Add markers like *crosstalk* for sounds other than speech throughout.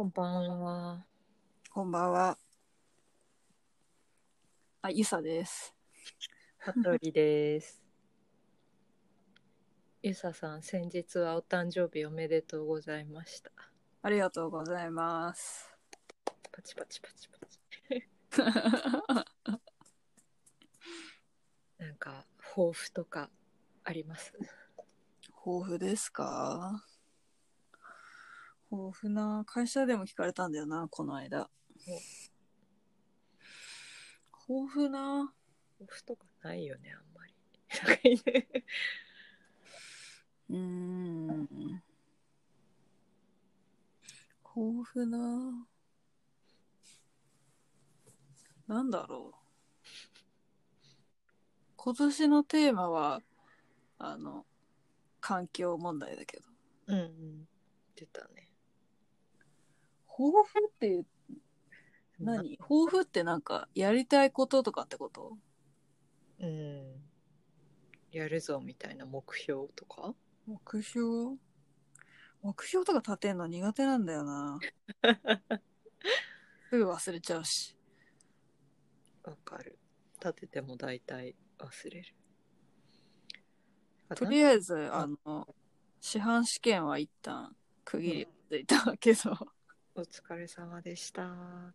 こんばんは。こんばんは。あ、ゆさです。はとりです。*laughs* ゆささん、先日はお誕生日おめでとうございました。ありがとうございます。パチパチパチパチ。*laughs* なんか、抱負とかあります？抱負ですか？抱負な、会社でも聞かれたんだよな、この間。抱負な、抱負とかないよね、あんまり。*laughs* うーん。抱負な？なんだろう。今年のテーマは、あの、環境問題だけど。うんうん。出たね。抱負って何？抱負ってなんかやりたいこととかってこと？うん。やるぞみたいな目標とか？目標？目標とか立てんの苦手なんだよな。*laughs* すぐ忘れちゃうし。わかる。立てても大体忘れる。とりあえずあの師範試験は一旦区切りついたけど、お疲れ様でした。ま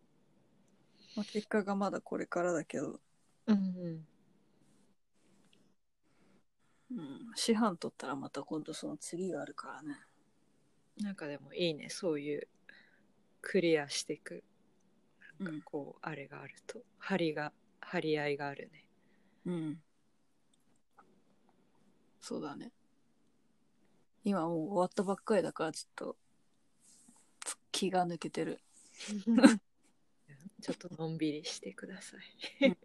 あ、結果がまだこれからだけど、うんうん。うん、師範取ったらまた今度その次があるからね。なんかでもいいね、そういうクリアしていく、うんこう、あれがあると、張りが、張り合いがあるね。うん。そうだね。今もう終わったばっかりだからちょっと気が抜けてる *laughs* ちょっとのんびりしてください。*laughs*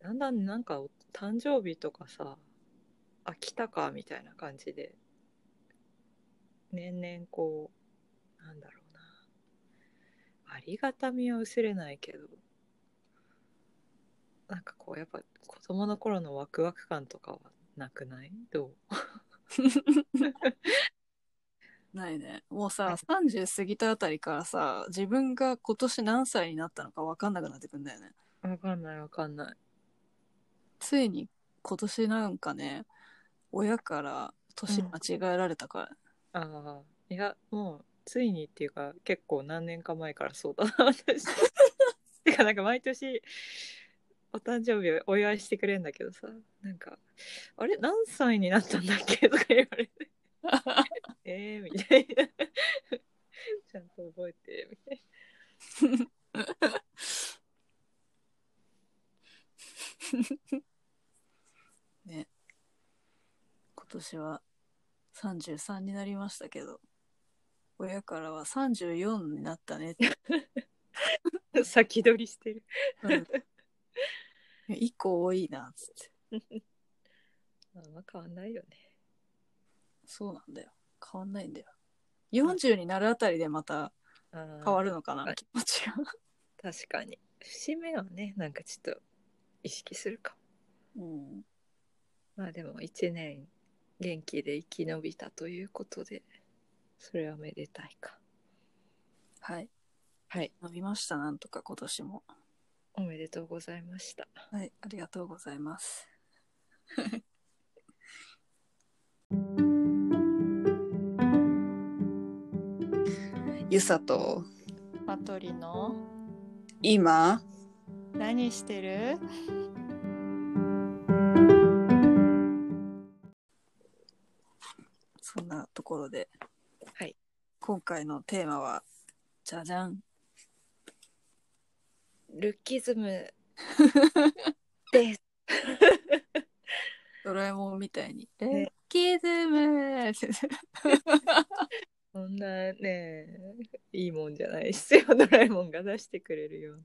だんだんなんかお誕生日とかさ、あ、来たかみたいな感じで、年々こう、なんだろうな。ありがたみは薄れないけど、なんかこうやっぱ子供の頃のワクワク感とかはなくない？どう？*laughs* ないね。もうさ30過ぎたあたりからさ自分が今年何歳になったのか分かんなくなってくんだよね。わかんないわかんない。ついに今年なんかね親から年間違えられたから、ああ、いや、もう、ついにっていうか、結構何年か前からそうだな、私。*laughs* てか、なんか毎年、お誕生日をお祝いしてくれるんだけどさ、なんか、あれ？何歳になったんだっけ？とか言われて、*laughs* えー、みたいな。*laughs* ちゃんと覚えて、みたい *laughs* ね今年は33になりましたけど親からは34になったねって、な。先取りしてる。うん、1個多いなっつってまあ、まあ変わんないよね。そうなんだよ。変わんないんだよ。40になるあたりでまたあ変わるのかな？はい。気持ちが。確かに。節目はね、なんかちょっと意識するかも。うん。まあでも一年元気で生き延びたということでそれはめでたいか。はい。はい。伸びました？なんとか今年も。おめでとうございました。はいありがとうございますゆさと。マトリの。今？何してる？そんなところで。はい。今回のテーマはじゃじゃん。ルッキズム。*laughs* です。ドラえもんみたいに「ね。レッキズム!」*laughs* そんなねいいもんじゃないっすよ。ドラえもんが出してくれるよう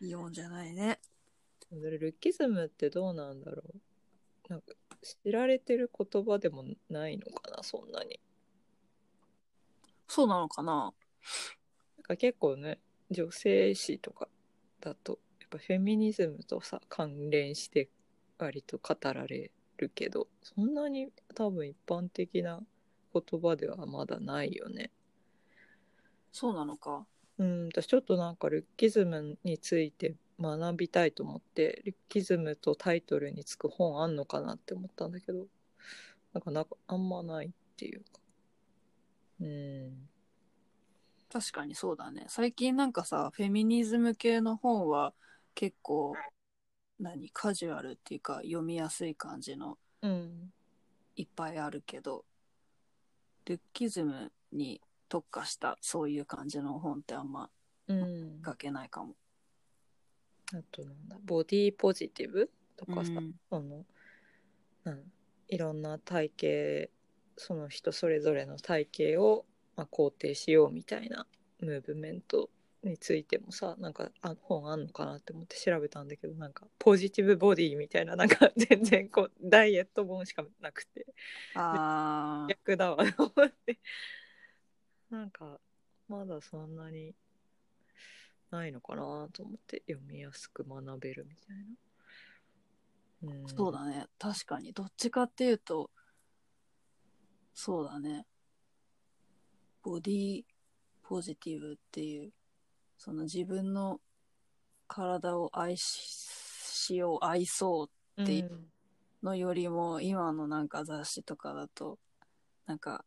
いいもんじゃないね。なそれルッキズムってどうなんだろう。なんか知られてる言葉でもないのかなそんなに。そうなのかな。なんか結構ね女性誌とかだとやっぱフェミニズムとさ関連して割と語られるけどそんなに多分一般的な言葉ではまだないよね。そうなのか。うん私ちょっとなんかルッキズムについて学びたいと思ってルッキズムとタイトルにつく本あんのかなって思ったんだけどなんかなんかあんまないっていうかうん確かにそうだね。最近なんかさ、フェミニズム系の本は結構、何、カジュアルっていうか読みやすい感じのうんいっぱいあるけど、ルッキズムに特化したそういう感じの本ってあんまうん書けないかも。あとなんだボディーポジティブとかさ、うんそのなんいろんな体型その人それぞれの体型を、まあ、肯定しようみたいなムーブメントについてもさなんかあ本あんのかなって思って調べたんだけどなんかポジティブボディみたいななんか *laughs* 全然こうダイエット本しかなくてあー、逆だわと思ってなんかまだそんなにないのかなと思って読みやすく学べるみたいな。うん、そうだね。確かに。どっちかっていうと、そうだね。ボディポジティブっていう、その自分の体を愛ししよう、愛そうっていうのよりも、今のなんか雑誌とかだと、なんか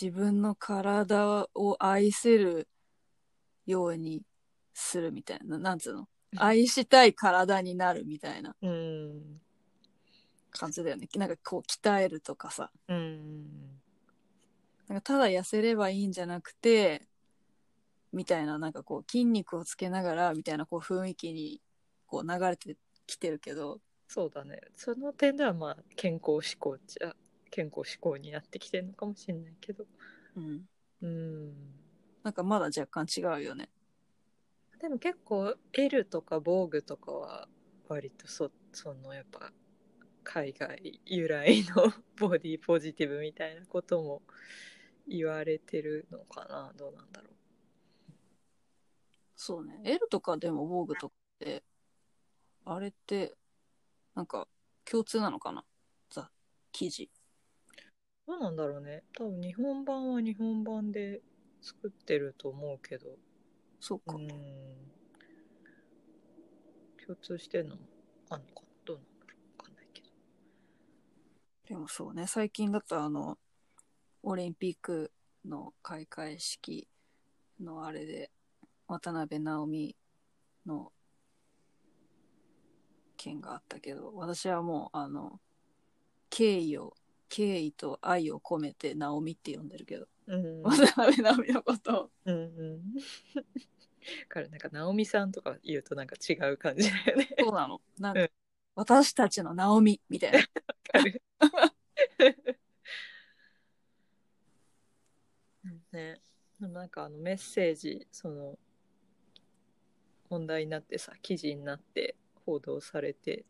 自分の体を愛せるようにするみたいな、なんつうの？愛したい体になるみたいな。うん。感じだよね。なんかこう鍛えるとかさ。うん。なんかただ痩せればいいんじゃなくて、みたいな、なんかこう筋肉をつけながら、みたいなこう雰囲気にこう流れてきてるけど、そうだね。その点ではまあ健康志向じゃ健康志向になってきてるのかもしれないけど。うん。うん。なんかまだ若干違うよね。でも結構 L とか防具とかは割とそそのやっぱ海外由来の *laughs* ボディポジティブみたいなことも言われてるのかな。どうなんだろそうね。L とかでも防具とかって、あれって、なんか共通なのかな？ザ、生地。うどうなんだろうね。多分日本版は日本版で作ってると思うけど。そうか。うん。共通してんの？もあんのかな？どうなんだろう？わかんないけど。でもそうね、最近だとあの、オリンピックの開会式のあれで、渡辺直美の件があったけど、私はもう、あの、敬意を、敬意と愛を込めて直美って呼んでるけど、うん渡辺直美のことを。うんうん。からなんか直美さんとか言うとなんか違う感じだよね。そうなの。なんか、うん私たちの直美みたいな。*laughs* ね、でもなんかあのメッセージその問題になってさ記事になって報道されて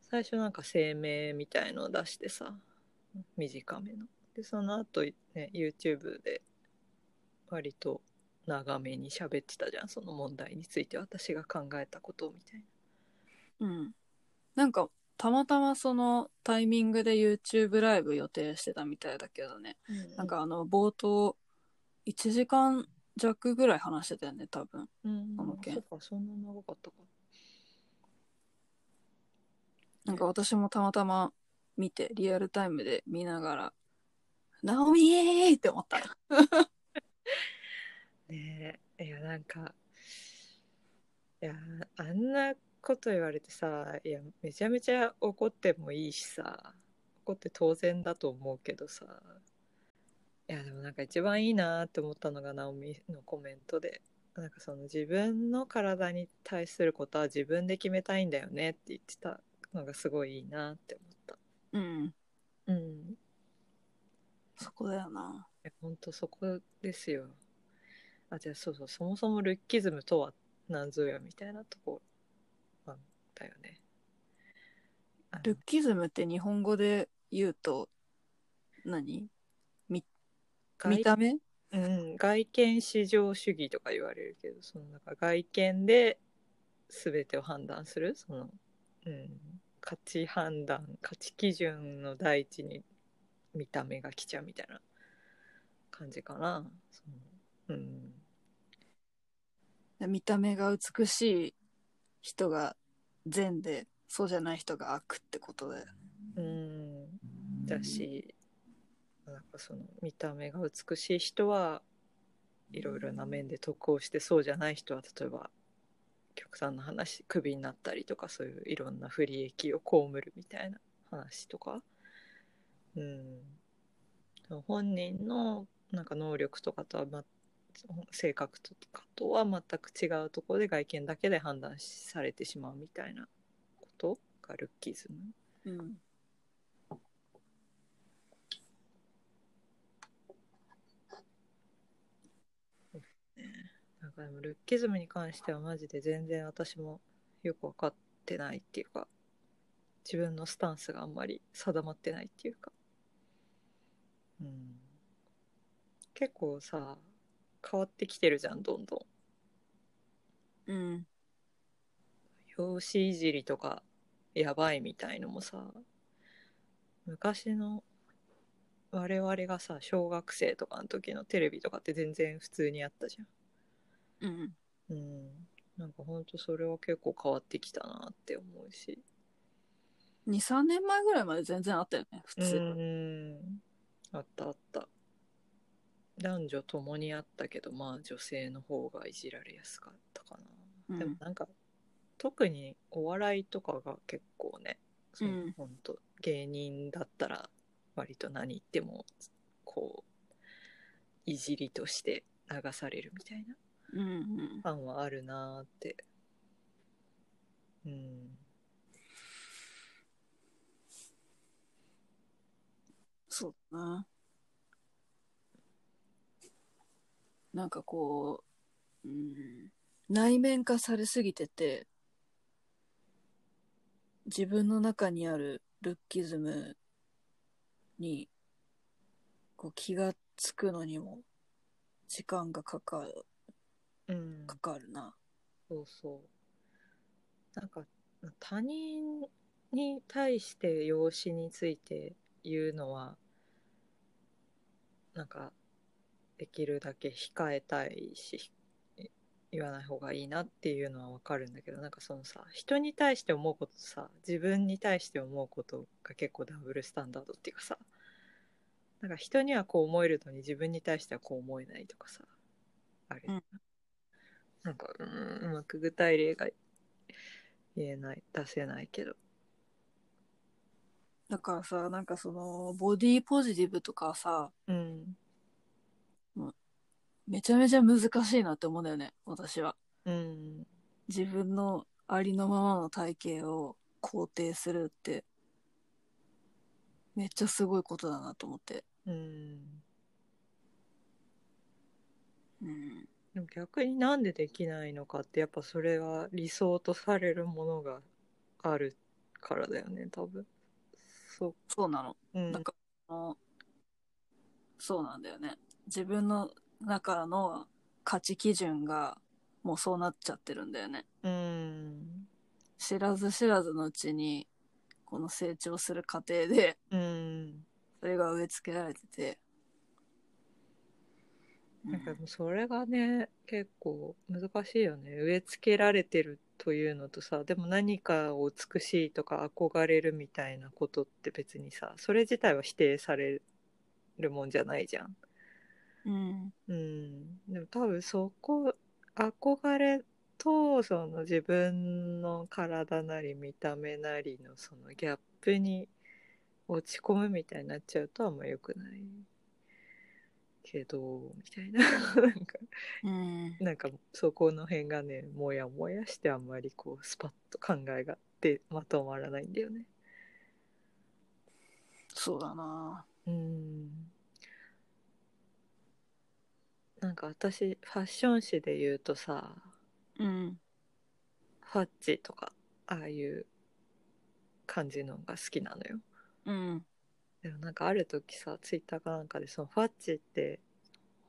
最初なんか声明みたいのを出してさ短めのでその後ね YouTube で割と長めに喋ってたじゃんその問題について私が考えたことみたいな。うん。なんか、たまたまそのタイミングで YouTube ライブ予定してたみたいだけどね。なんかあの、冒頭、1時間弱ぐらい話してたよね、多分。うん、この件そっかそんな長かったかなんか私もたまたま見て、リアルタイムで見ながら、ナオミーって思った。*laughs* ねえいやなんかいやあんなこと言われてさいやめちゃめちゃ怒ってもいいしさ怒って当然だと思うけどさいやでもなんか一番いいなって思ったのがナオミのコメントでなんかその自分の体に対することは自分で決めたいんだよねって言ってたのがすごいいいなって思った。うん。うん。そこだよな。え本当そこですよ。あじゃあそうそうそもそもルッキズムとは何ぞやみたいなとこなんだよね。ルッキズムって日本語で言うと何、見外た目？うん、外見至上主義とか言われるけどそのなんか外見で全てを判断するその、うん、価値判断価値基準の第一に見た目が来ちゃうみたいな感じかなそのうん。見た目が美しい人が善でそうじゃない人が悪ってことだよねうん。だしなんかその見た目が美しい人はいろいろな面で得をしてそうじゃない人は例えば極端な話クビになったりとかそういういろんな不利益を被るみたいな話とか、うん、本人のなんか能力とかとは、ま、性格とかとは全く違うところで外見だけで判断されてしまうみたいなことがルッキズム。うんなんかでもルッキズムに関してはマジで全然私もよく分かってないっていうか自分のスタンスがあんまり定まってないっていうか。うん。結構さ変わってきてるじゃんどんどん。うん。容姿いじりとかやばいみたいのもさ昔の我々がさ小学生とかの時のテレビとかって全然普通にあったじゃんうん。うん、なんかほんとそれは結構変わってきたなって思うし。23年前ぐらいまで全然あったよね普通、うんあったあった。男女ともにあったけどまあ女性の方がいじられやすかったかな、うん。でもなんか特にお笑いとかが結構ねそのうん。ほんと芸人だったら割と何言ってもこういじりとして流されるみたいなうんうん。感はあるなーって。うん。そうだな。なんかこう、うん、内面化されすぎてて自分の中にあるルッキズムにこう気がつくのにも時間がかかるうん。かかるな。そうそう。なんか他人に対して養子について言うのはなんかできるだけ控えたいし言わない方がいいなっていうのはわかるんだけどなんかそのさ人に対して思うこととさ自分に対して思うことが結構ダブルスタンダードっていうかさなんか人にはこう思えるのに自分に対してはこう思えないとかさあれ、うんなんかうーんうまく具体例が言えない出せないけど。だからさなんかそのボディポジティブとかさうん。めちゃめちゃ難しいなって思うんだよね私は。うん。自分のありのままの体型を肯定するってめっちゃすごいことだなと思って、うん。うん、でも逆になんでできないのかってやっぱそれが理想とされるものがあるからだよね多分。そそうなの。う、うん、なんかあのそうなんだよね。自分の中の価値基準がもうそうなっちゃってるんだよね。うん。知らず知らずのうちにこの成長する過程でうん。それが植え付けられてて、なんかもうそれがね結構難しいよね。植え付けられてるというのとさでも何かを美しいとか憧れるみたいなことって別にさそれ自体は否定されるもんじゃないじゃん。うん。うん、でも多分そこ憧れとその自分の体なり見た目なりのそのギャップに落ち込むみたいになっちゃうとあんま良くないけどみたいな。*laughs* なんかうん。なんかそこの辺がねモヤモヤしてあんまりこうスパッと考えがでまとまらないんだよね。そうだな。うん。なんか私ファッション誌で言うとさうん。ファッチとかああいう感じのが好きなのよ。うんでもなんかある時さツイッターかなんかでそのファッチって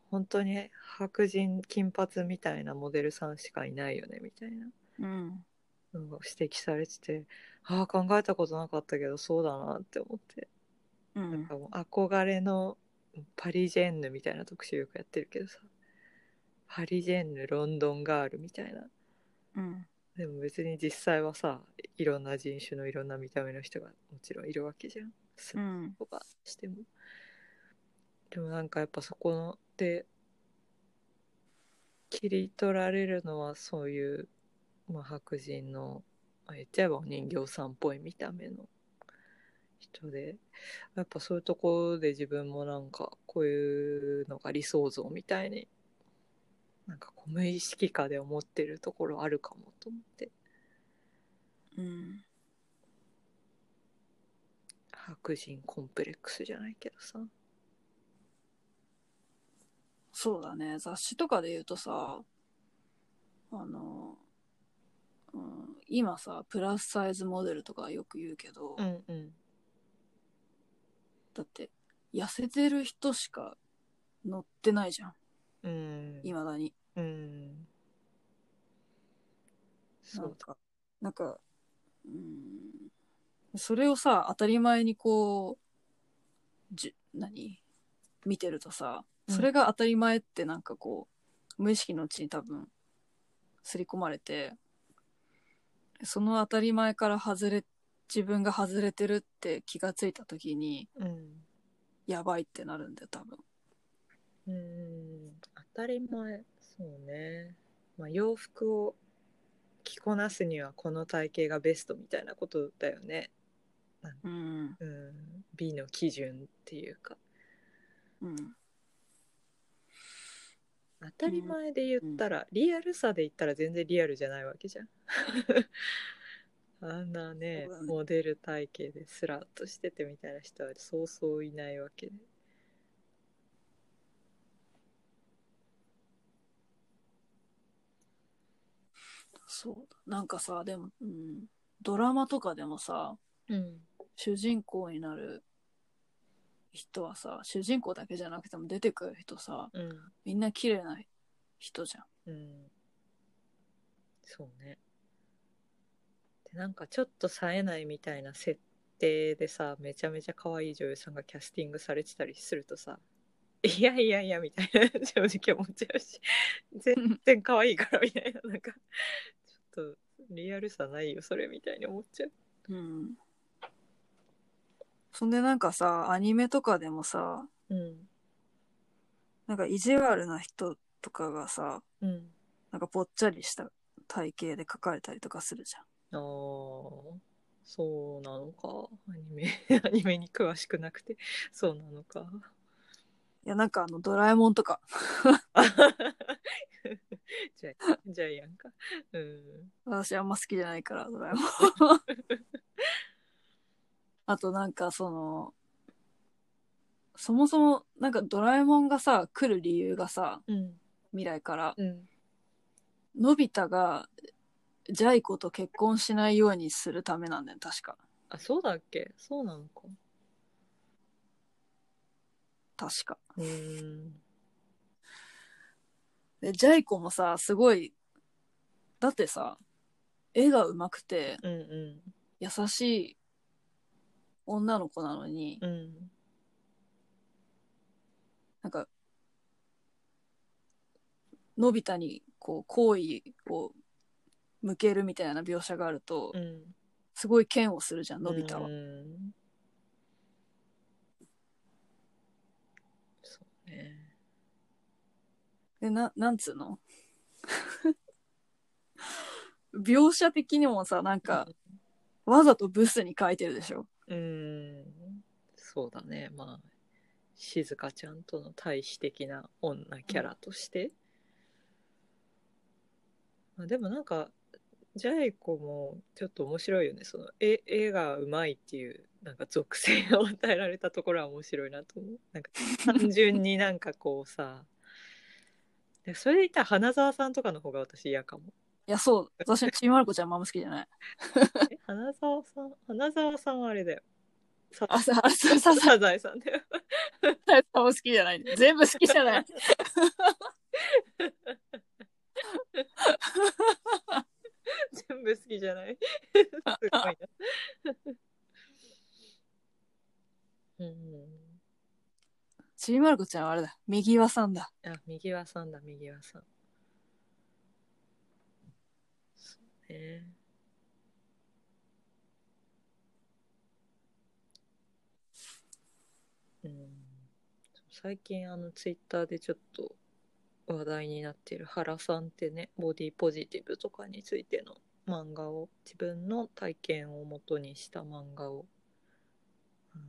本当に白人金髪みたいなモデルさんしかいないよねみたいな。うん。のが指摘されててああ考えたことなかったけどそうだなって思って。うん。なんかもう憧れのパリジェンヌみたいな特集よくやってるけどさ。パリジェンヌロンドンガールみたいな。うん。でも別に実際はさいろんな人種のいろんな見た目の人がもちろんいるわけじゃん。スう。ん。とかしても。でもなんかやっぱそこので切り取られるのはそういう、まあ、白人のまあ言っちゃえばお人形さんっぽい見た目の人でやっぱそういうところで自分もなんかこういうのが理想像みたいになんか無意識化で思ってるところあるかもと思って。うん白人コンプレックスじゃないけどさ。そうだね。雑誌とかで言うとさあの、うん、今さプラスサイズモデルとかよく言うけど、うんうん。だって痩せてる人しか乗ってないじゃん。うん。いまだに。うん。そうかなんかうんそれをさ当たり前にこうじ何？見てるとさうん。それが当たり前ってなんかこう無意識のうちに多分刷り込まれてその当たり前から外れ自分が外れてるって気がついた時にうん。やばいってなるんだよ多分。うん。当たり前そうね。まあ洋服を着こなすにはこの体型がベストみたいなことだよねうん。うん。美の基準っていうか。うん。当たり前で言ったら、リアルさで言ったら全然リアルじゃないわけじゃん。*laughs* あんなねね。モデル体型でスラッとしててみたいな人はそうそういないわけ。でそうだ。なんかさでも、うん、ドラマとかでもさうん主人公になる人はさ主人公だけじゃなくても出てくる人さうん。みんな綺麗な人じゃん。うん。そうね。でなんかちょっと冴えないみたいな設定でさめちゃめちゃ可愛い女優さんがキャスティングされてたりするとさいやいやいやみたいな正直思っちゃうし *laughs* 全然可愛いからみたいななんかちょっとリアルさないよそれみたいに思っちゃう。うんそんでなんかさアニメとかでもさうん。なんか意地悪な人とかがさうん。なんかぽっちゃりした体型で描かれたりとかするじゃん。あーそうなのか。アニメ *laughs* アニメに詳しくなくて。そうなのか。いやなんかあのドラえもんとか。*laughs* じゃあじゃあやんか。うん。私あんま好きじゃないからドラえもん *laughs* あとなんかそのそもそもなんかドラえもんがさ来る理由がさうん。未来から。うん。のび太がジャイ子と結婚しないようにするためなんだよ確か。あそうだっけ？そうなのか。確か。うーん。でジャイ子もさすごいだってさ絵が上手くてうんう優しい女の子なのに、んうん。なんかのび太にこう好意を向けるみたいな描写があると、うん。すごい嫌悪するじゃんのび太は、うん。そうね。でななんつうの？*laughs* 描写的にもさなんかわざとブスに書いてるでしょ？うん。そうだね。まあ静香ちゃんとの対比的な女キャラとして、まあ、でもなんかジャイ子もちょっと面白いよね。その絵絵がうまいっていうなんか属性を与えられたところは面白いなと思う。なんか単純になんかこうさでそれで言ったら花澤さんとかの方が私嫌かも。いやそう。私ちびまる子ちゃんもあんま好きじゃない。*laughs* え花澤さん花澤さんはあれだよ。さあさささサザエさんだよ。さんも好きじゃない。全部好きじゃない。*laughs* 全部好きじゃない。すごいな。*laughs* うんちびまる子ちゃんはあれだ。右輪さんだ。あ右輪さんだ右輪さんね。うん、最近あのツイッターでちょっと話題になってる原さんってねボディポジティブとかについての漫画を自分の体験をもとにした漫画を、うん、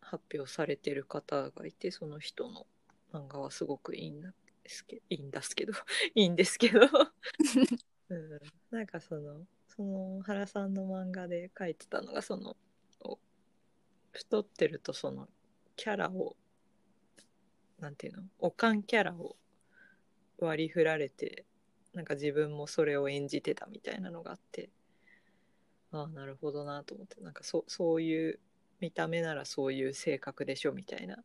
発表されてる方がいてその人の漫画はすごくいいんですけいいんですけど *laughs* いいんですけど、*laughs* うん、なんかそのその原さんの漫画で書いてたのがその太ってるとそのキャラをなんていうのおかんキャラを割り振られてなんか自分もそれを演じてたみたいなのがあって。ああなるほどなと思ってなんかそそういう見た目ならそういう性格でしょみたいな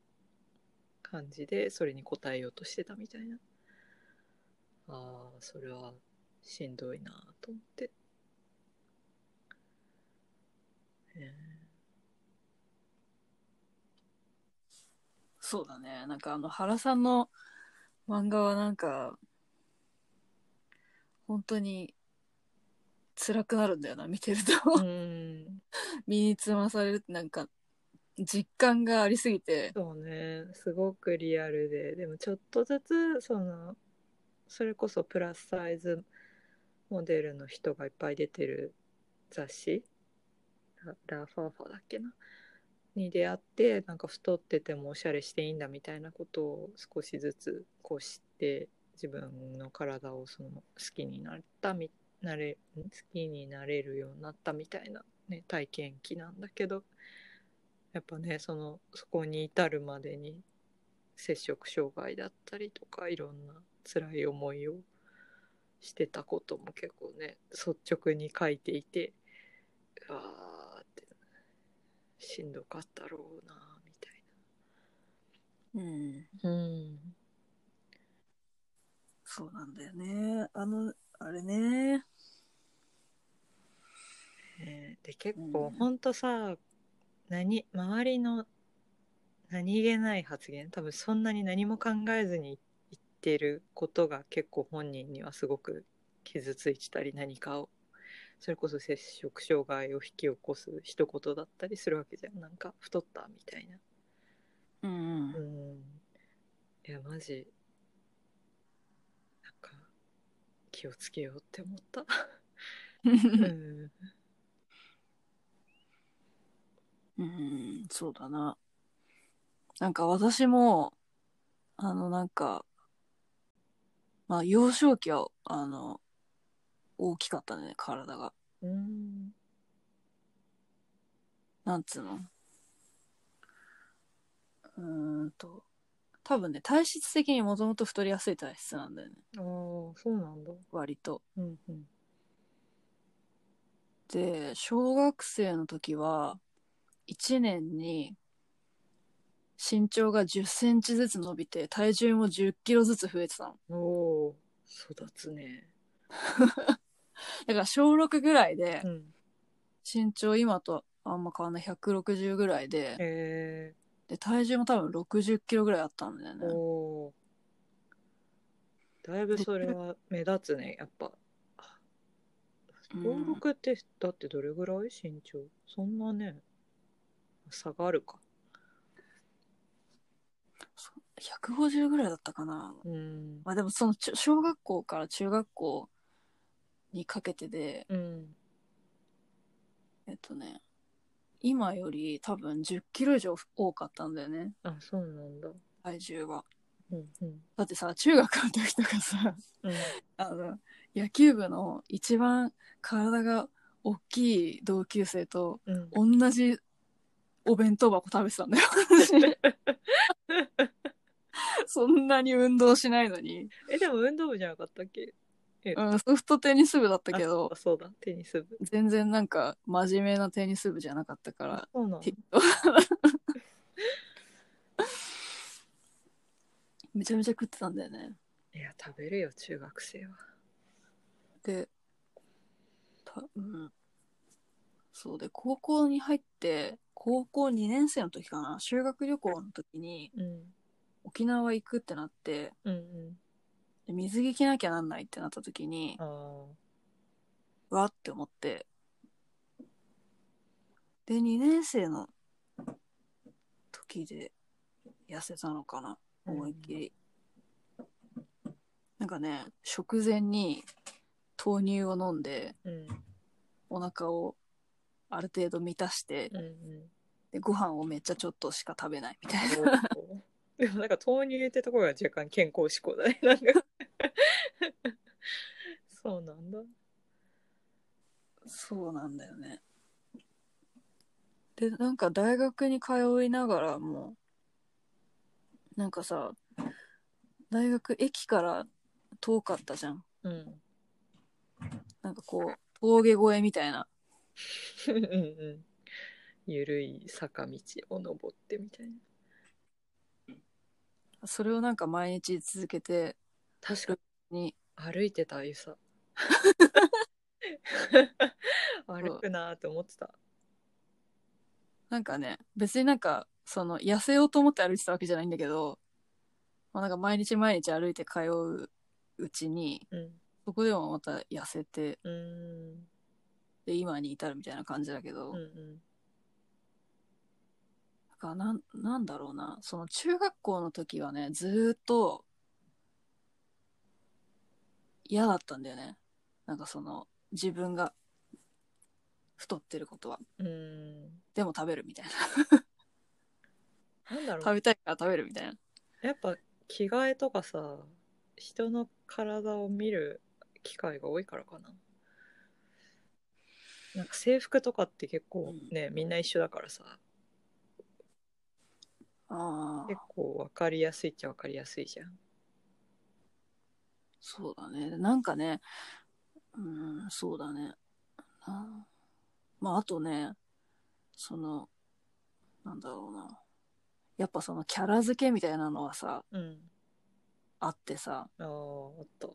感じでそれに応えようとしてたみたいな。ああそれはしんどいなと思って、えそうだね。なんかあの原さんの漫画はなんか、本当に辛くなるんだよな、見てると。身につまされるってなんか、実感がありすぎて、そうね。すごくリアルで。でもちょっとずつそのそれこそプラスサイズモデルの人がいっぱい出てる雑誌？ララファーファーだっけな？に出会ってなんか太っててもおしゃれしていいんだみたいなことを少しずつこう知って自分の体をその好きになったみなれ好きになれるようになったみたいな、ね、体験記なんだけどやっぱねそのそこに至るまでに摂食障害だったりとかいろんな辛い思いをしてたことも結構ね率直に書いていてうわーってしんどかったろうなみたいうん。な。うんそうなんだよね。あの、あれね。ねで結構うんほんとさ何周りの何気ない発言多分そんなに何も考えずに言ってることが結構本人にはすごく傷ついてたり何かを。それこそ摂食障害を引き起こす一言だったりするわけじゃん。なんか太ったみたいな。うんうん。いやマジ。なんか気をつけようって思った。*laughs* う。うんんうん、そうだな。なんか私も、あの、なんか、まあ、幼少期は、あの、大きかったね、体が。うん。なんつうの？うーんと、多分ね、体質的にもともと太りやすい体質なんだよね、ああそうなんだ。割と。うんうん。で、小学生の時は、1年に、身長が10センチずつ伸びて、体重も10キロずつ増えてたの。おお育つね。*laughs* だから小6ぐらいでう、ん。身長今とあんま変わんない。160ぐらいで、へで、体重も多分60キロぐらいあったんだよね。おだいぶそれは目立つねやっぱ。うん。登録ってだってどれぐらい？身長？そんなね差があるか150ぐらいだったかな。うん。まあでもその小学校から中学校にかけてで、うん。えっとね、今より多分10キロ以上多かったんだよね、あそうなんだ。体重が。うんうん。だってさ、中学の時とかさ、うん。*laughs* あの、野球部の一番体が大きい同級生とうん。同じお弁当箱食べてたんだよ。*laughs* そんなに運動しないのに。えでも運動部じゃなかったっけ？うん、ソフトテニス部だったけど。あ、そうだテニス部。全然なんか真面目なテニス部じゃなかったから、そうなんだ。適当 *laughs* めちゃめちゃ食ってたんだよね。いや食べるよ中学生は。で、たうん。そうで、高校に入って、高校2年生の時かな、修学旅行の時にうん沖縄行くってなって、うんうんで水着着なきゃなんないってなった時に、ああわって思って。で、2年生の時で痩せたのかな、思いっきり。なんかね、食前に豆乳を飲んで、うんお腹をある程度満たして、うんうんでご飯をめっちゃちょっとしか食べないみたいな。おーでもなんか豆乳ってところが若干健康志向だね *laughs* なんかそうなんだそうなんだよね。で、なんか大学に通いながらも、なんかさ、大学駅から遠かったじゃん。うんなんかこう、峠越えみたいな。うんうんゆるい坂道を登ってみたいなそれをなんか毎日続けて確かに、歩いてたゆさ *laughs* *laughs* 歩くなーって思ってた。なんかね、別になんか、その、痩せようと思って歩いてたわけじゃないんだけど、まあ、なんか毎日毎日歩いて通ううちに、うん。そこでもまた痩せて、で、今に至るみたいな感じだけど、うんうんかなん、なんだろうな、その中学校の時はね、ずーっと嫌だったんだよね。なんかその、自分が太ってることは。うーんでも食べるみたいな。なんだろう食べたいから食べるみたいな。やっぱ着替えとかさ人の体を見る機会が多いからかななんか制服とかって結構ね、みんな一緒だからさああ結、構分かりやすいっちゃ分かりやすいじゃんそうだね。なんかね、うん、そうだね。なまあ、あとね、その、なんだろうな。やっぱそのキャラ付けみたいなのはさ、うんあってさ、あああった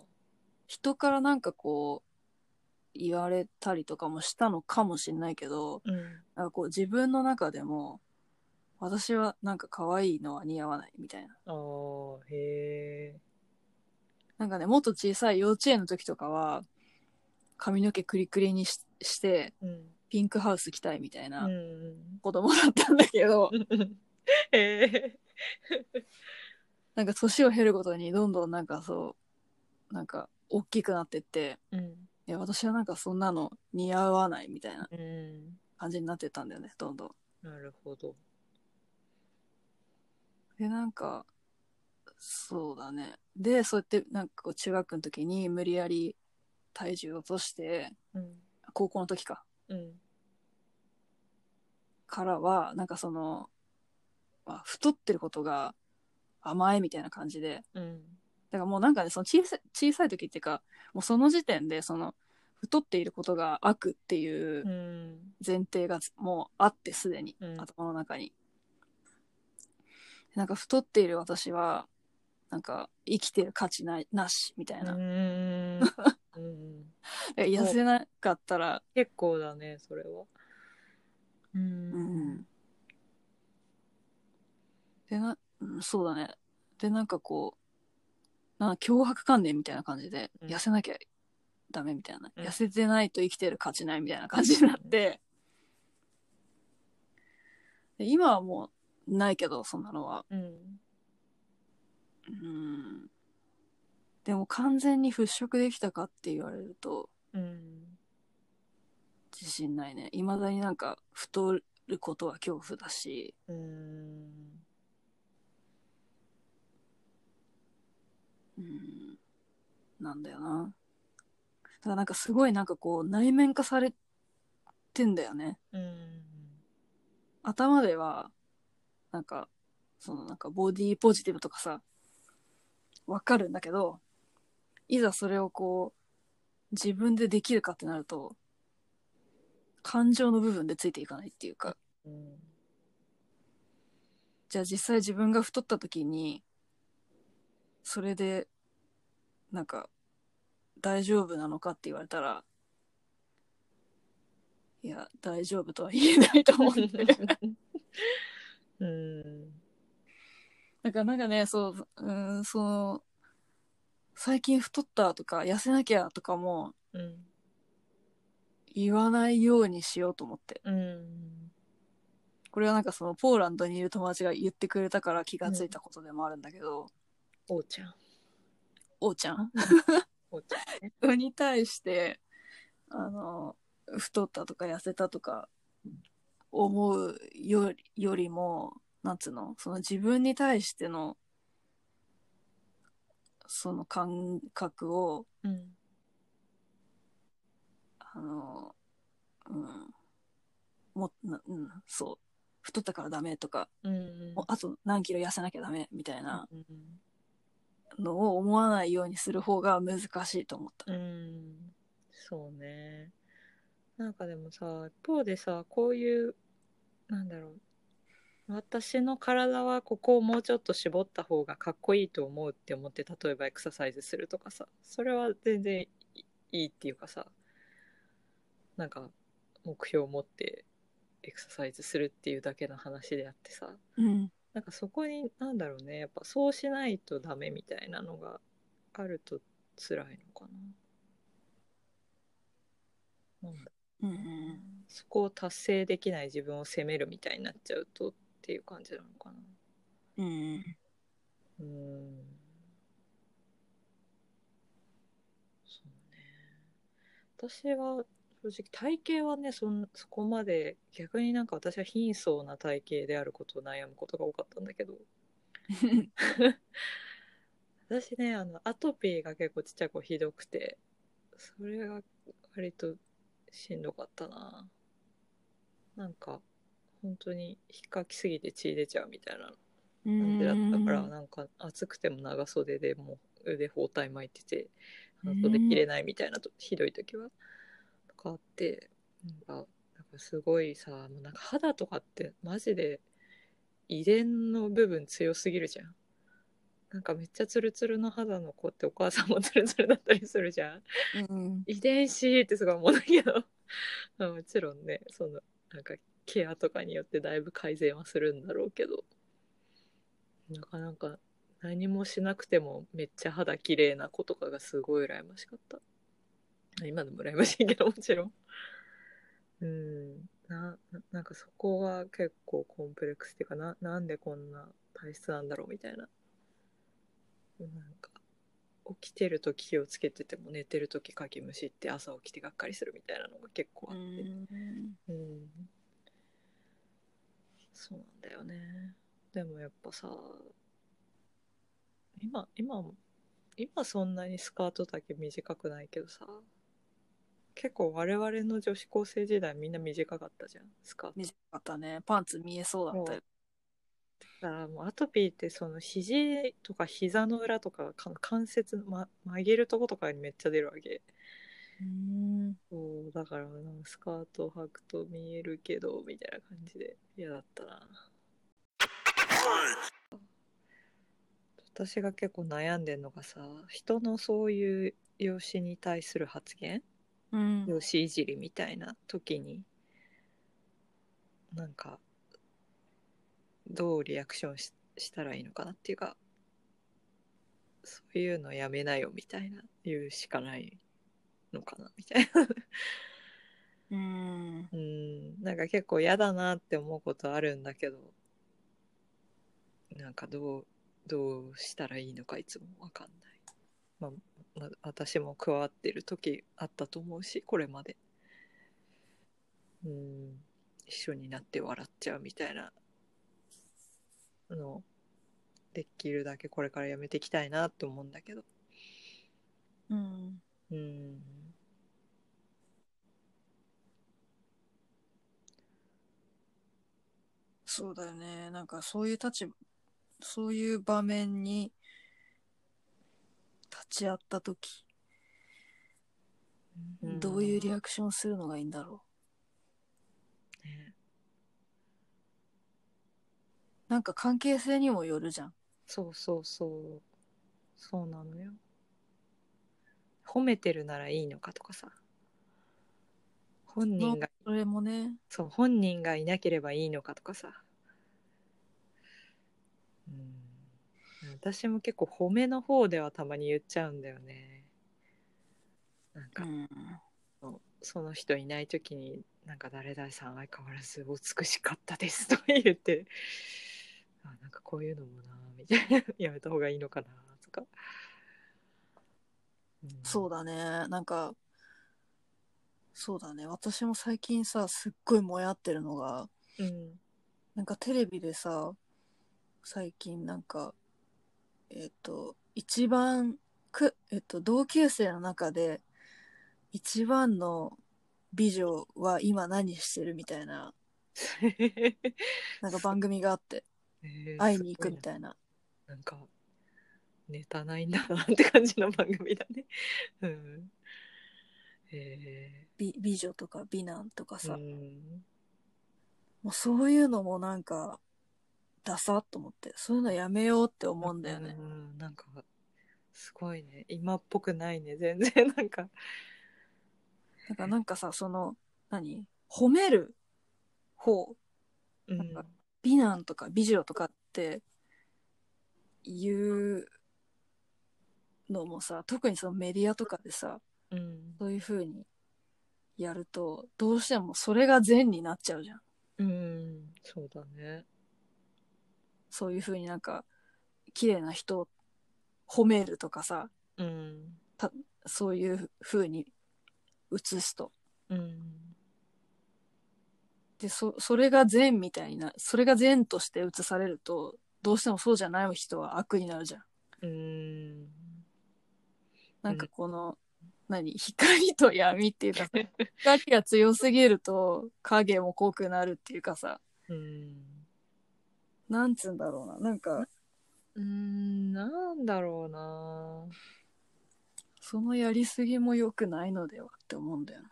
人からなんかこう、言われたりとかもしたのかもしんないけど、うんなんかこう自分の中でも、私はなんか可愛いのは似合わないみたいな。ああへえなんかね、もっと小さい幼稚園の時とかは、髪の毛クリクリにしして、うん。ピンクハウス着たいみたいうんなうん。子供だったんだけど、*laughs* へえなんか年を経るごとにどんどんなんかそう、なんか大きくなってって、うん。いや、私はなんかそんなの似合わないみたいなうん。感じになってったんだよね、どんどん。なるほどで、なんか、そうだね。で、そうやってなんかこう中学の時に無理やり体重落として、うん。高校の時か、うん。からは、なんかその、まあ、太ってることが甘いみたいな感じで、うん。だからもうなんかね、その小さい、小さい時っていうか、もうその時点で、その、太っていることが悪っていううん。前提がもうあって、すでに、うん。頭の中に。なんか太っている私は、なんか生きてる価値ない、なし、みたいな。うん痩せなかったら、結構だねそれは。ううん。ん。でな、うん、そうだね。で、なんかこう、な脅迫観念みたいな感じで、うん。痩せなきゃダメみたいな、うん。痩せてないと生きてる価値ないみたいな感じになって、で今はもうないけど、そんなのは。うんうん。でも完全に払拭できたかって言われると、うん自信ないね。未だになんか太ることは恐怖だし、うんうん、なんだよな。だからなんかすごいなんかこう内面化されてんだよね。うん頭では、なんか、そのなんかボディーポジティブとかさ、わかるんだけど、いざそれをこう、自分でできるかってなると、感情の部分でついていかないっていうか、うんじゃあ実際自分が太った時に、それで、なんか、大丈夫なのかって言われたら、いや、大丈夫とは言えないと思って。*laughs* うん。だからなんかね、そう、うん、その、最近太ったとか、痩せなきゃとかも、うん。言わないようにしようと思って。うんこれはなんかそのポーランドにいる友達が言ってくれたから気がついたことでもあるんだけど、おうちゃん。おうちゃん？おうちゃん *laughs* に対して、あの、太ったとか痩せたとか思うよりよりも、なんつうの、その自分に対しての、その感覚を、うんあの、うん、もなうん、そう、太ったからダメとか、うんもうあと何キロ痩せなきゃダメみたいなうん。のを思わないようにする方が難しいと思った。うん。そうね。なんかでもさ一方でさこういうなんだろう。私の体はここをもうちょっと絞った方がかっこいいと思うって思って例えばエクササイズするとかさ。それは全然いいいっていうかさ。なんか目標を持ってエクササイズするっていうだけの話であってさ。うん。なんかそこになんだろうね。やっぱそうしないとダメみたいなのがあると辛いのかな。なんだうんうんそこを達成できない自分を責めるみたいになっちゃうとっていう感じなのかな。うんうん。そうね。私は正直体型はねそんそこまで逆になんか私は貧相な体型であることを悩むことが多かったんだけど *laughs* 私ねあのアトピーが結構ちっちゃい子ひどくてそれが割としんどかったな。なんか本当に引っかきすぎて血出ちゃうみたいな感じだったからなんか暑くても長袖でもう腕包帯巻いてて半袖着れないみたいなとひどい時は。とかあってなんかなんかすごいさもうなんか肌とかってマジで遺伝の部分強すぎるじゃんなんかめっちゃツルツルの肌の子ってお母さんもツルツルだったりするじゃん。うん遺伝子ってすごい思うんだけど。*laughs* まあもちろんねそのなんかケアとかによってだいぶ改善はするんだろうけど。なかなか何もしなくてもめっちゃ肌綺麗な子とかがすごい羨ましかった。今でも羨ましいけどもちろん。うん。なななんかそこが結構コンプレックスっていうかななんでこんな体質なんだろうみたいななんか起きてる時気をつけてても寝てる時かきむしって朝起きてがっかりするみたいなのが結構あうって。ん。うん。そうなんだよね。でもやっぱさ今今も今そんなにスカート丈短くないけどさ結構我々の女子高生時代みんな短かったじゃんスカート。短かったね。パンツ見えそうだったよ。だからもうアトピーってその肘とか膝の裏とかか関節、ま、曲げるとことかにめっちゃ出るわけうん。そうだからスカートを履くと見えるけどみたいな感じで嫌だったな私が結構悩んでんのがさ人のそういう容姿に対する発言うん。容姿いじりみたいな時になんかどうリアクションししたらいいのかなっていうかそういうのやめなよみたいな言うしかないのかなみたいな。うん。うん。なんか結構嫌だなって思うことあるんだけどなんかどうどうしたらいいのかいつも分かんない、まあまあ、私も加わってる時あったと思うしこれまで。うん。一緒になって笑っちゃうみたいなのをできるだけこれからやめていきたいなって思うんだけどうん。うんそうだよね。なんかそういう立場、そういう場面に立ち会ったとき、どういうリアクションするのがいいんだろう。ねなんか関係性にもよるじゃん。そうそうそう。そうなのよ。褒めてるならいいのかとかさ。本人がそれもね。そう本人がいなければいいのかとかさ。うん。私も結構褒めの方ではたまに言っちゃうんだよね。なんか、うん。その人いない時になんか誰々さん相変わらずお美しかったですとか言ってあなんかこういうのもなみたいなやめた方がいいのかなとか、うんそうだね。なんか、そうだね。私も最近さ、すっごいもやってるのが、うんなんかテレビでさ、最近なんか、えっ、と、一番く、えっ、と、同級生の中で、一番の美女は今何してるみたいな、*laughs* なんか番組があって、えー会いに行くみすたいな。ごいななんかネタないんだなって感じの番組だね。*laughs* うん。え美美女とか美男とかー、さ、うん。もうそういうのもなんか、ダサっと思って、そういうのやめようって思うんだよね。うんなんかすごいね。今っぽくないね。全然なんか。だからなんかさ、その、何？褒める方、うんなん。か美男とか美女とかっていうのもさ、特にそのメディアとかでさ、うん。そういう風にやると、どうしてもそれが善になっちゃうじゃん。うん。そうだね。そういう風になんか、綺麗な人を褒めるとかさ、うん。そういう風に映すと。うんで、そ、それが善みたいな、それが善として映されると、どうしてもそうじゃない人は悪になるじゃん。うんなんかこの、何？光と闇っていうかさ、光が強すぎると影も濃くなるっていうかさ、うんなんつうんだろうな。なんか、うんなんだろうなそのやりすぎも良くないのではって思うんだよな。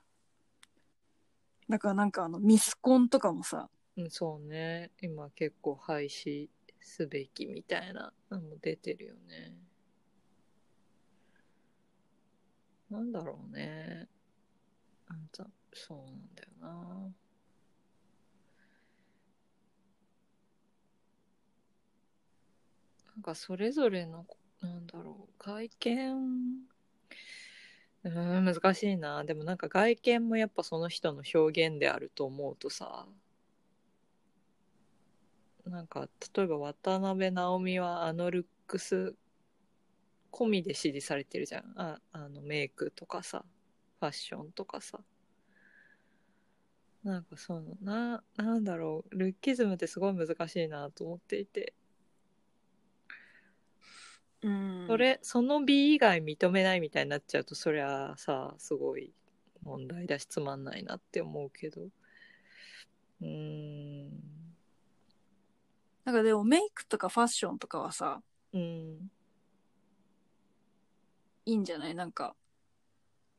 だからなんかあの、ミスコンとかもさ、うんそうね。今結構廃止すべきみたいなのも出てるよね。なんだろうね。あんたそうなんだよな。なんかそれぞれのなんだろう。外見うん難しいな。でもなんか外見もやっぱその人の表現であると思うとさ。なんか例えば渡辺直美はあのルックス込みで支持されてるじゃん。ああのメイクとかさ。ファッションとかさ。なんかそのななんだろう。ルッキズムってすごい難しいなと思っていて。うん。それその美以外認めないみたいになっちゃうとそりゃさすごい問題だしつまんないなって思うけど。うーん。なんかでもメイクとかファッションとかはさ、うん。いいんじゃない？なんか、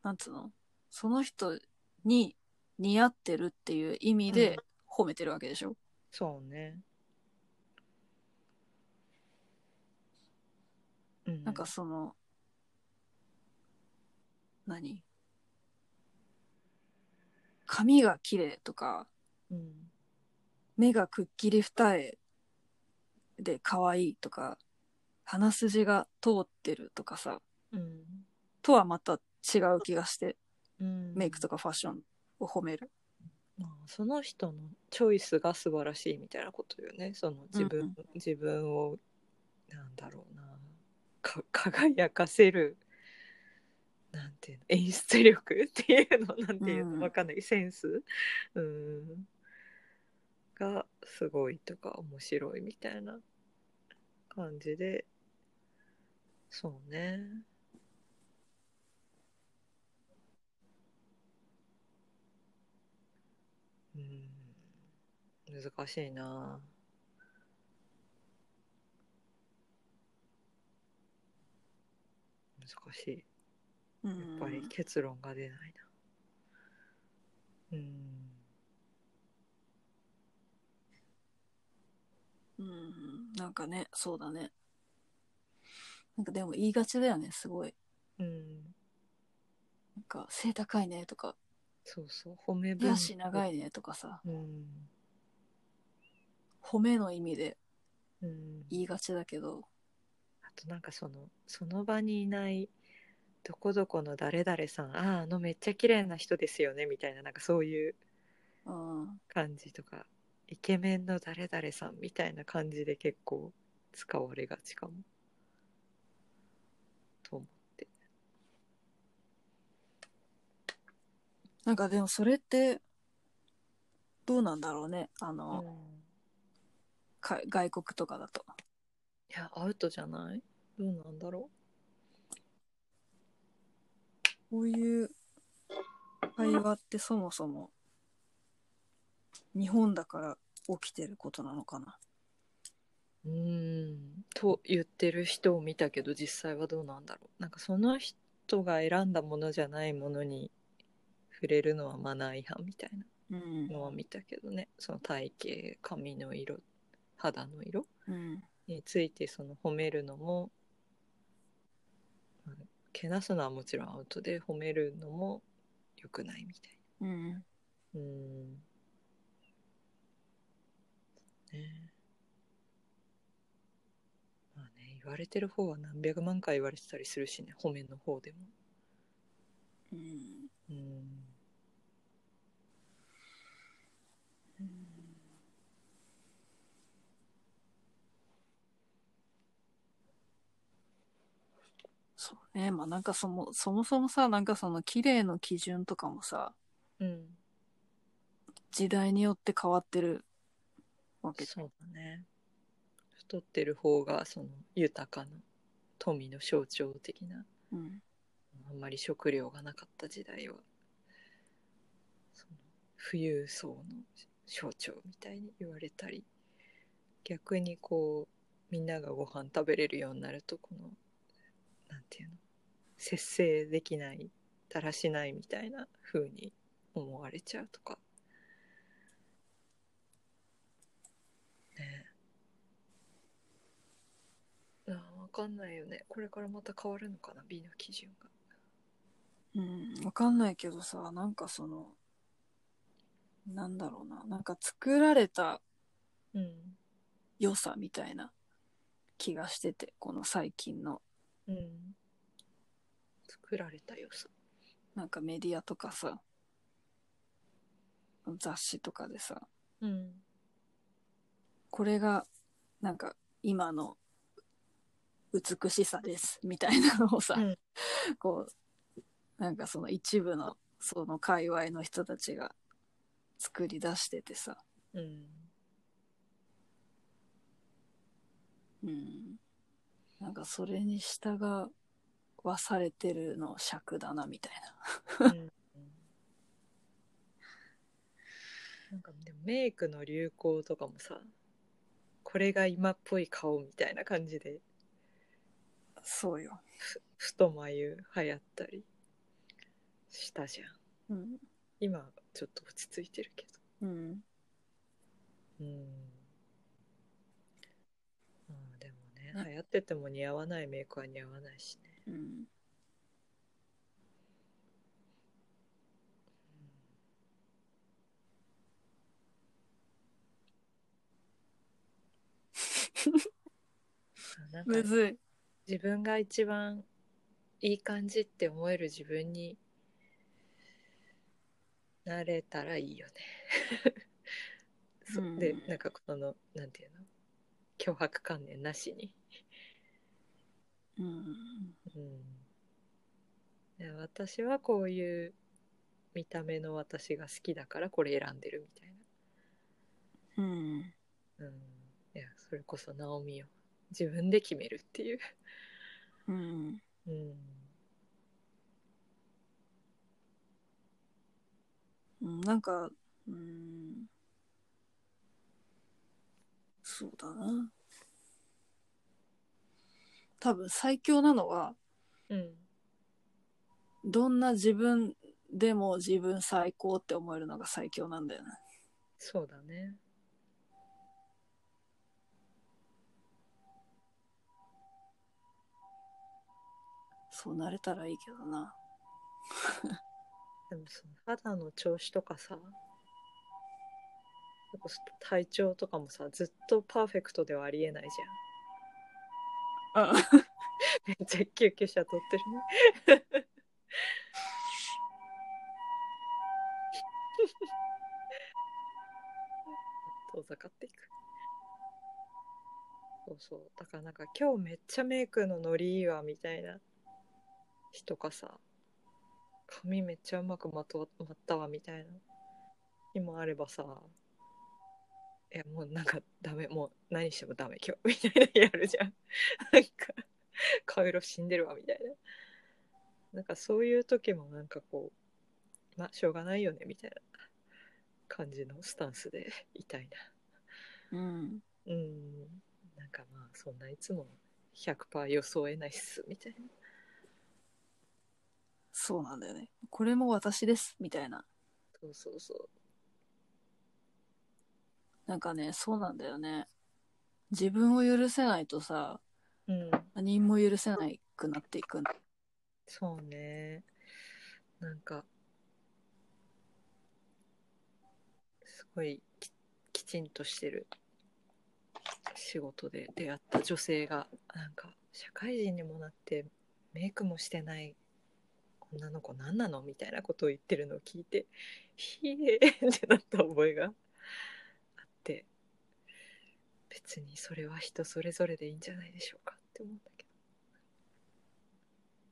なんつうの？その人に似合ってるっていう意味で褒めてるわけでしょ、そうねうんなんかその、何？髪が綺麗とか、うん。目がくっきり二重で可愛いとか、鼻筋が通ってるとかさ、うん。とはまた違う気がして、うん。メイクとかファッションを褒める。まあ、その人のチョイスが素晴らしいみたいなことよね。その自分、うんうん。自分をなんだろうなか *laughs* 輝かせるなんていうの演出力っていうのなんていううん。のわかんないセンス。うん。がすごいとか面白いみたいな感じで。そうね。うん。難しいな難しい。ややっぱり結論が出ないな。うん。うん、なんかね、そうだね。なんかでも言いがちだよね、すごい。うん。なんか背高いねとか、そうそう。褒め手足長いいねとかさ、うん。褒めの意味でうん。言いがちだけど、あとなんかそのその場にいないどこどこの誰々さんあああのめっちゃ綺麗な人ですよねみたいななんかそういううん。感じとかイケメンの誰々さんみたいな感じで結構使われがちかも。と思って。なんかでもそれってどうなんだろうね。あの、うん。か外国とかだと。いやアウトじゃない？どうなんだろこういう会話ってそもそも日本だから起きてることなのかな？うん。と言ってる人を見たけど実際はどうなんだろう？なんかその人が選んだものじゃないものに触れるのはマナー違反みたいなうん。のは見たけどね。その体型髪の色肌の色。うんについてその褒めるのもまあけなすのはもちろんアウトで褒めるのも良くないみたいうん。なうん。ね。まあね言われてる方は何百万回言われてたりするしね褒めの方でも。うん。うんね。まあなんかそもそもそもさなんかその綺麗の基準とかもさうん。時代によって変わってるわけそうだね。太ってる方がその豊かな富の象徴的なうん。あんまり食料がなかった時代はその富裕層の象徴みたいに言われたり逆にこうみんながご飯食べれるようになるとこのなんていうの節制できないだらしないみたいな風に思われちゃうとか。ね。えあーわかんないよね。これからまた変わるのかな美の基準が。うんわかんないけどさなんかそのなんだろうな。なんか作られたうん。良さみたいな気がしててこの最近のうん。作られた良さ。なんかメディアとかさ雑誌とかでさうん。これがなんか今の美しさですみたいなのをさ、うん。こうなんかその一部のその界隈の人たちが作り出しててさ、うん。うん、なんかそれに従わされてるの尺だなみたいうんなんかでもメイクの流行とかもさこれが今っぽい顔みたいな感じで。なそうよ、太眉流行ったりしたじゃん。うん。今ちょっと落ち着いてるけうん、どうんまあでも流行ってても似合わないメイクは似合わないしね。うん、*laughs* なんかむずい。自分が一番いい感じって思える自分になれたらいいよね。*laughs* そうん。でなんかこのなんていうの？脅迫観念なしに、うん。うん、で私はこういう見た目の私が好きだからこれ選んでるみたいうん。な、うん、いやそれこそナオミよ自分で決めるっていう、うん。うん、うんなんかうんそうだな。多分最強なのはうん、どんな自分でも自分最高って思えるのが最強なんだよね。そうだね。そうなれたらいいけどな。*laughs* でもその肌の調子とかさ体調とかもさずっとパーフェクトではありえないじゃんうんめっちゃ救急車通ってるね。遠ざかっていく。そうそう。だからなんか今日めっちゃメイクのノリいいわみたいな人かさ、髪めっちゃうまくまとまったわみたいな日もあればさ、いやもうなんかダメ、もう何してもダメ今日みたいなやるじゃん。*laughs* なんか顔色死んでるわみたいな。なんかそういう時もなんかこう、まあしょうがないよねみたいな感じのスタンスで *laughs* いたいな。うん。うん。なんかまあそんないつも100%予想えないっすみたいな。そうなんだよね。これも私です、みたいな。そうそうそう。なんかね、そうなんだよね。自分を許せないとさ、うん。何も許せないくなっていく。そうね。なんか、すごいききちんとしてる仕事で出会った女性が、なんか、社会人にもなってメイクもしてない女の子何なの？みたいなことを言ってるのを聞いて、ひえーってなった覚えが別にそれは人それぞれでいいんじゃないでしょうかって思うんだけど。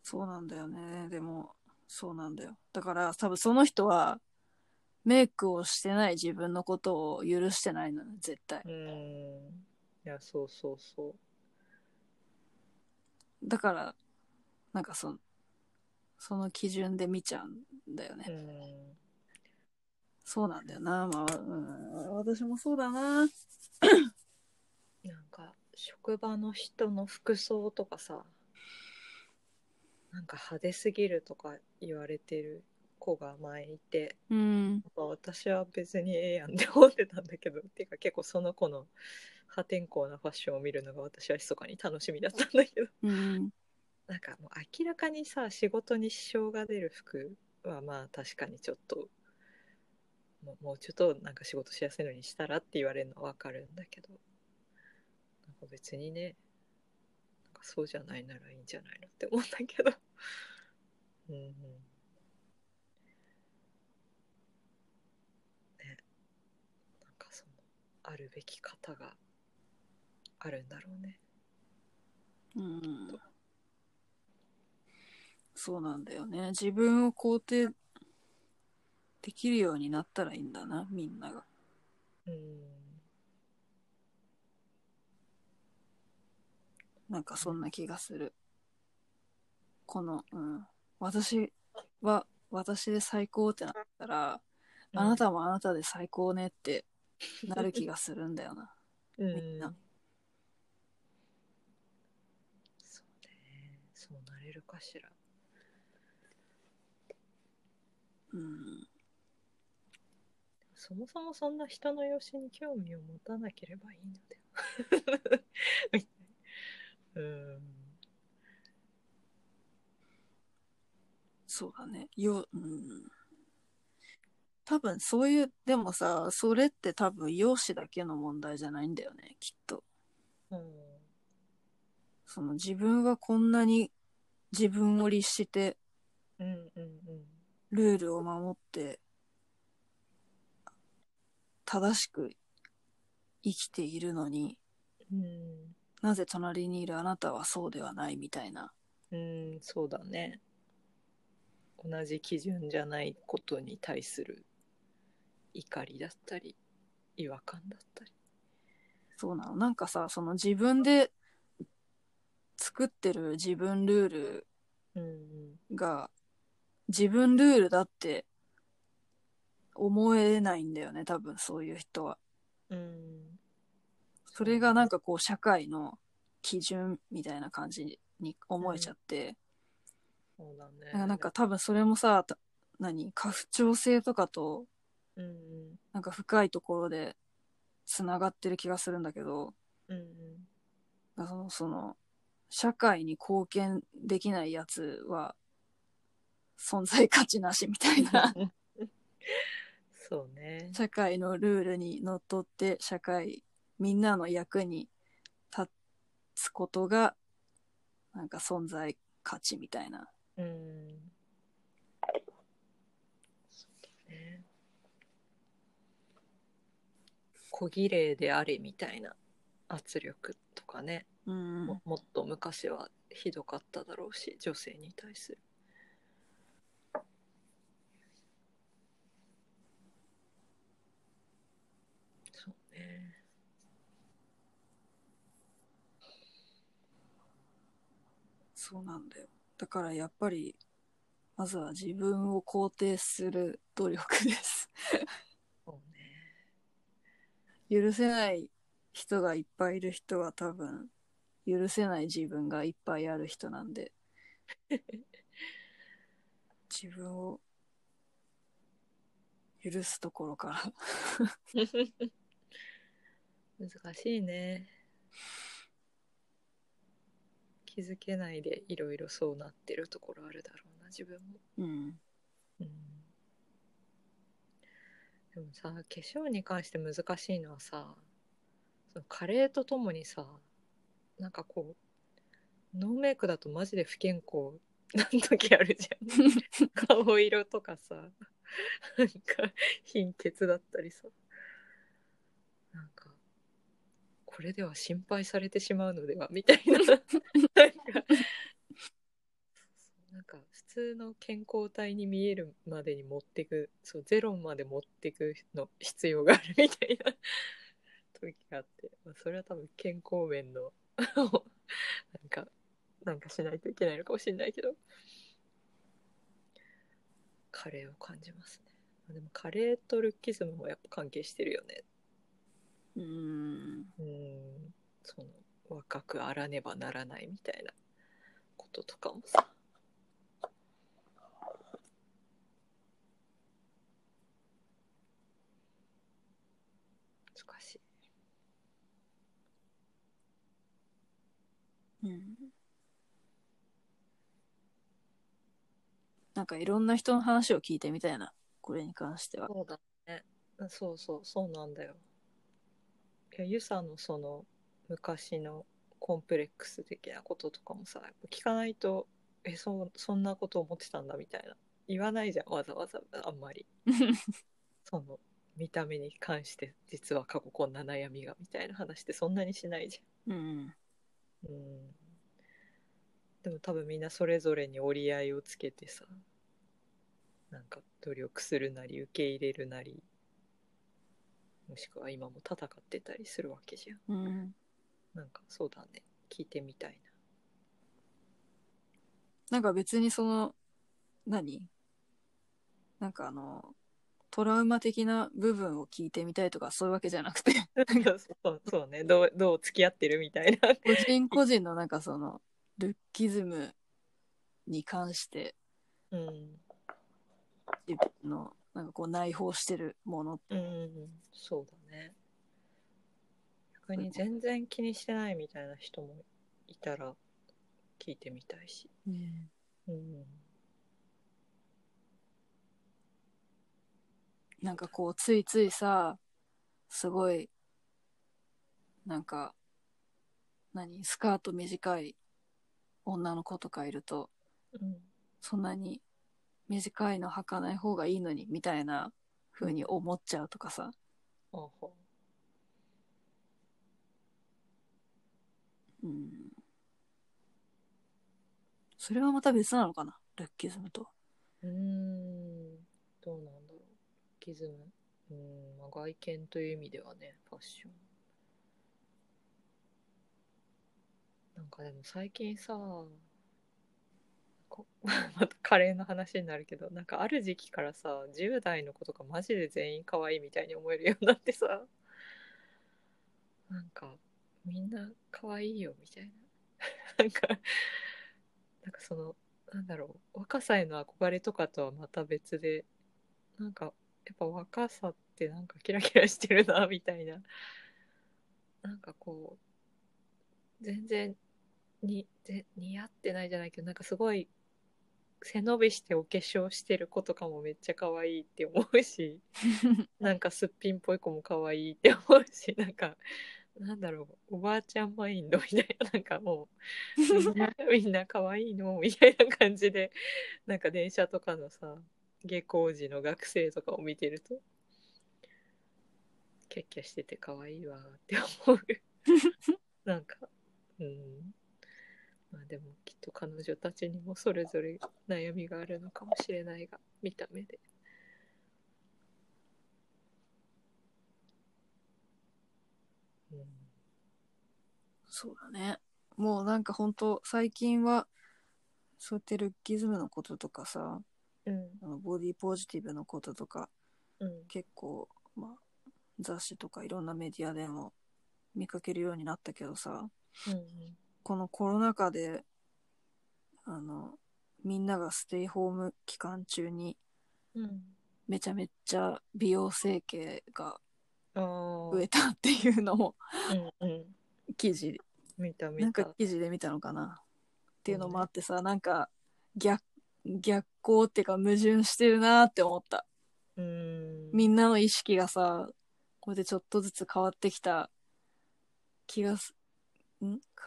そうなんだよね。でも、そうなんだよ。だから、多分その人は、メイクをしてない自分のことを許してないのよ、絶対う。ーん。いや、そうそうそう。だから、なんかその、その基準で見ちゃうんだよね。うんそうなんだよな。まあ、うん、私もそうだな。なんか職場の人の服装とかさなんか派手すぎるとか言われてる子が前いてうん。私は別にええやんって思ってたんだけどっていうか結構その子の破天荒なファッションを見るのが私は密かに楽しみだったんだけどうん。なんかもう明らかにさ仕事に支障が出る服はまあ確かにちょっともうもうちょっとなんか仕事しやすいのにしたらって言われるのはわかるんだけど別にねなんかそうじゃないならいいんじゃないのって思うんだけど *laughs* うんうんねなんかそのあるべき方があるんだろうねうん。そうなんだよね。自分を肯定できるようになったらいいんだな、みんなが。うんなんかそんな気がする。この、うん。私は私で最高ってなったら、あなたもあなたで最高ねってなる気がするんだよな。うんみんなそうねそうなれるかしらうん。そもそもそんな人の容姿に興味を持たなければいいのではうんそうだね。よ、うん。多分そういう、でもさ、それって多分容姿だけの問題じゃないんだよね、きっと。うんその自分はこんなに自分を律してうんうんルールを守って正しく生きているのにうんなぜ隣にいるあなたはそうではないみたいな。うんそうだね。同じ基準じゃないことに対する怒りだったり違和感だったり。そうなの。なんかさその自分で作ってる自分ルールうんが自分ルールだって思えないんだよね多分そういう人は。うんそれがなんかこう社会の基準みたいな感じに思えちゃって、そうだね。なんか多分それもさた何？家父長制とかとうんうん。なんか深いところでつながってる気がするんだけど。うんうん。そのその社会に貢献できないやつは存在価値なしみたいな。*laughs* そうね。社会のルールにのっとって社会みんなの役に立つことがなんか存在価値みたいな。うん。そうだね。小綺麗であれみたいな圧力とかね、うん。ももっと昔はひどかっただろうし女性に対する。そうねそうなんだよ。だからやっぱり、まずは自分を肯定する努力です。そうね許せない人がいっぱいいる人は多分、許せない自分がいっぱいある人なんで、*laughs* 自分を許すところから。*laughs* 難しいね気づけないでいろいろそうなってるところあるだろうな自分も、うん。うん、でもさ化粧に関して難しいのはさその加齢とともにさなんかこうノーメイクだとマジで不健康 *laughs* な時あるじゃん。*laughs* 顔色とかさなんか貧血だったりさなんかこれでは心配されてしまうのではみたいな。*laughs* なんかなんか普通の健康体に見えるまでに持ってくそうゼロまで持ってくの必要があるみたいな *laughs* 時があって、まあ、それは多分健康面の *laughs* なんかなんかしないといけないのかもしれないけど。カレーを感じますね。でもカレーとルッキズムもやっぱ関係してるよねうん。うん。その若くあらねばならないみたいなこととかもさ。難しい。うん。なんかいろんな人の話を聞いてみたいな、これに関しては。そうだね。うんそうそう。そうなんだよ。いやユサのその昔のコンプレックス的なこととかもさやっぱ聞かないとえそそんなこと思ってたんだみたいな言わないじゃんわざわざあんまり *laughs* その見た目に関して実は過去こんな悩みがみたいな話ってそんなにしないじうん。ゃん。うん、でも多分みんなそれぞれに折り合いをつけてさなんか努力するなり受け入れるなりもしくは今も戦ってたりするわけじゃん。うん。なんかそうだね聞いてみたいなんか別にその、何？なんかあの、トラウマ的な部分を聞いてみたいとかそういうわけじゃなくて、*laughs* な。そうそうねどうどう付き合ってるみたいな。個人個人のなんかその、ルッキズムに関してうん自分のなんかこう内包してるもの。うん、そうだね。逆に全然気にしてないみたいな人もいたら聞いてみたいし。うん。なんかこうついついさ、すごい、なんか、何スカート短い女の子とかいると、うん。そんなに短いの履かない方がいいのにみたいな風に思っちゃうとかさ。ほうほうん。それはまた別なのかな？ルッキズムと。う。うーん。どうなんだろう。キズム。うん、まあ、外見という意味ではね、ファッション。なんかでも最近さ、こ *laughs* またカレーの話になるけど、なんかある時期からさ、10代の子とかマジで全員可愛いみたいに思えるようになってさ、なんかみんな可愛いよみたいな。*laughs* なんか、なんかその、なんだろう、若さへの憧れとかとはまた別で、なんかやっぱ若さってなんかキラキラしてるなみたいななんかこう全然にぜ似合ってないじゃないけどなんかすごい背伸びしてお化粧してる子とかもめっちゃ可愛いって思うし *laughs* なんかすっぴんっぽい子も可愛いって思うしなんかなんだろうおばあちゃんマインドみたいななんかもうみんなみんな可愛いのみたいな感じでなんか電車とかのさ下校時の学生とかを見てるとキャッキャしてて可愛いわって思う。*laughs* なんかうんまあでもきっと彼女たちにもそれぞれ悩みがあるのかもしれないが見た目で。うん。そうだね。もうなんか本当最近は、そうやってルッキズムのこととかさ、うん。あのボディポジティブのこととか、うん。結構、まあ、雑誌とかいろんなメディアでも見かけるようになったけどさ、うんこのコロナ禍で、あの、みんながステイホーム期間中にうん。めちゃめちゃ美容整形が増えたっていうのをうんうん。記事。見た見なんかた記事で見たのかな？っていうのもあってさ、なんか逆逆行っていうか矛盾してるなって思った。うん。みんなの意識がさこれでちょっとずつ変わってきた気がすん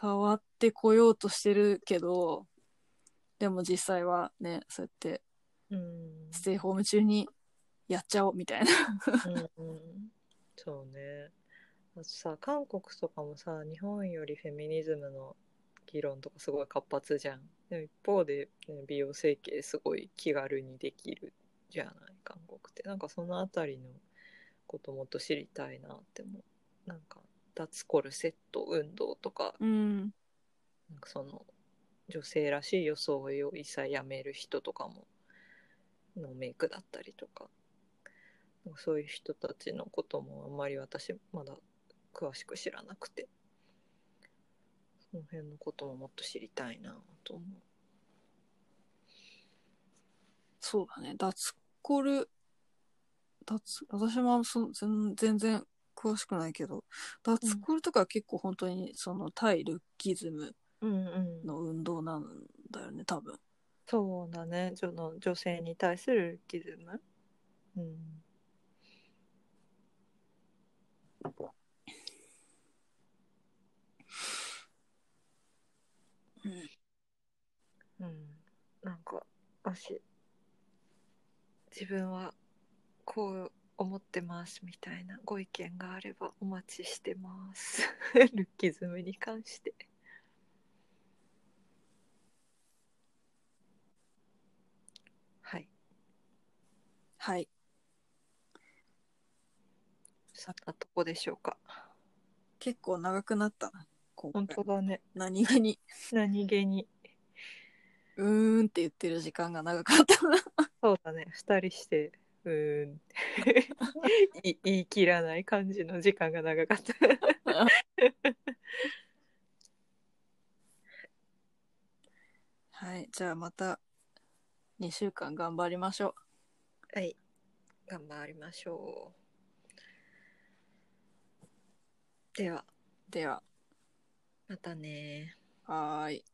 変わってこようとしてるけどでも実際はねそうやってうん。ステイホーム中にやっちゃおうみたいな。うんうん。そうね。あとさ韓国とかもさ日本よりフェミニズムの議論とかすごい活発じゃん。でも一方で、ね、美容整形すごい気軽にできるじゃない韓国って。なんかそのあたりのこともっと知りたいなってもなんか脱コルセット運動とかうん。なんかその女性らしい装いを一切やめる人とかものメイクだったりとかそういう人たちのこともあんまり私まだ詳しく知らなくてその辺のことももっと知りたいなと思そうだね。脱コル脱私もそ全全然詳しくないけど脱コルとかは結構本当にその対ルッキズムの運動なんだよね多分。そうだね。その女性に対するルッキズム。うん。うん、なんか私自分はこう思ってますみたいなご意見があればお待ちしてます。*laughs* ルッキズムに関して。はい。はい。そんなとこでしょうか？結構長くなったな本当だね。何気に。何気に。うーんって言ってる時間が長かったな。そうだね。二人してうーん。い言い切らない感じの時間が長かった。はいじゃあまた2週間頑張りましょはい頑張りましょう。では。うでは。またねはーい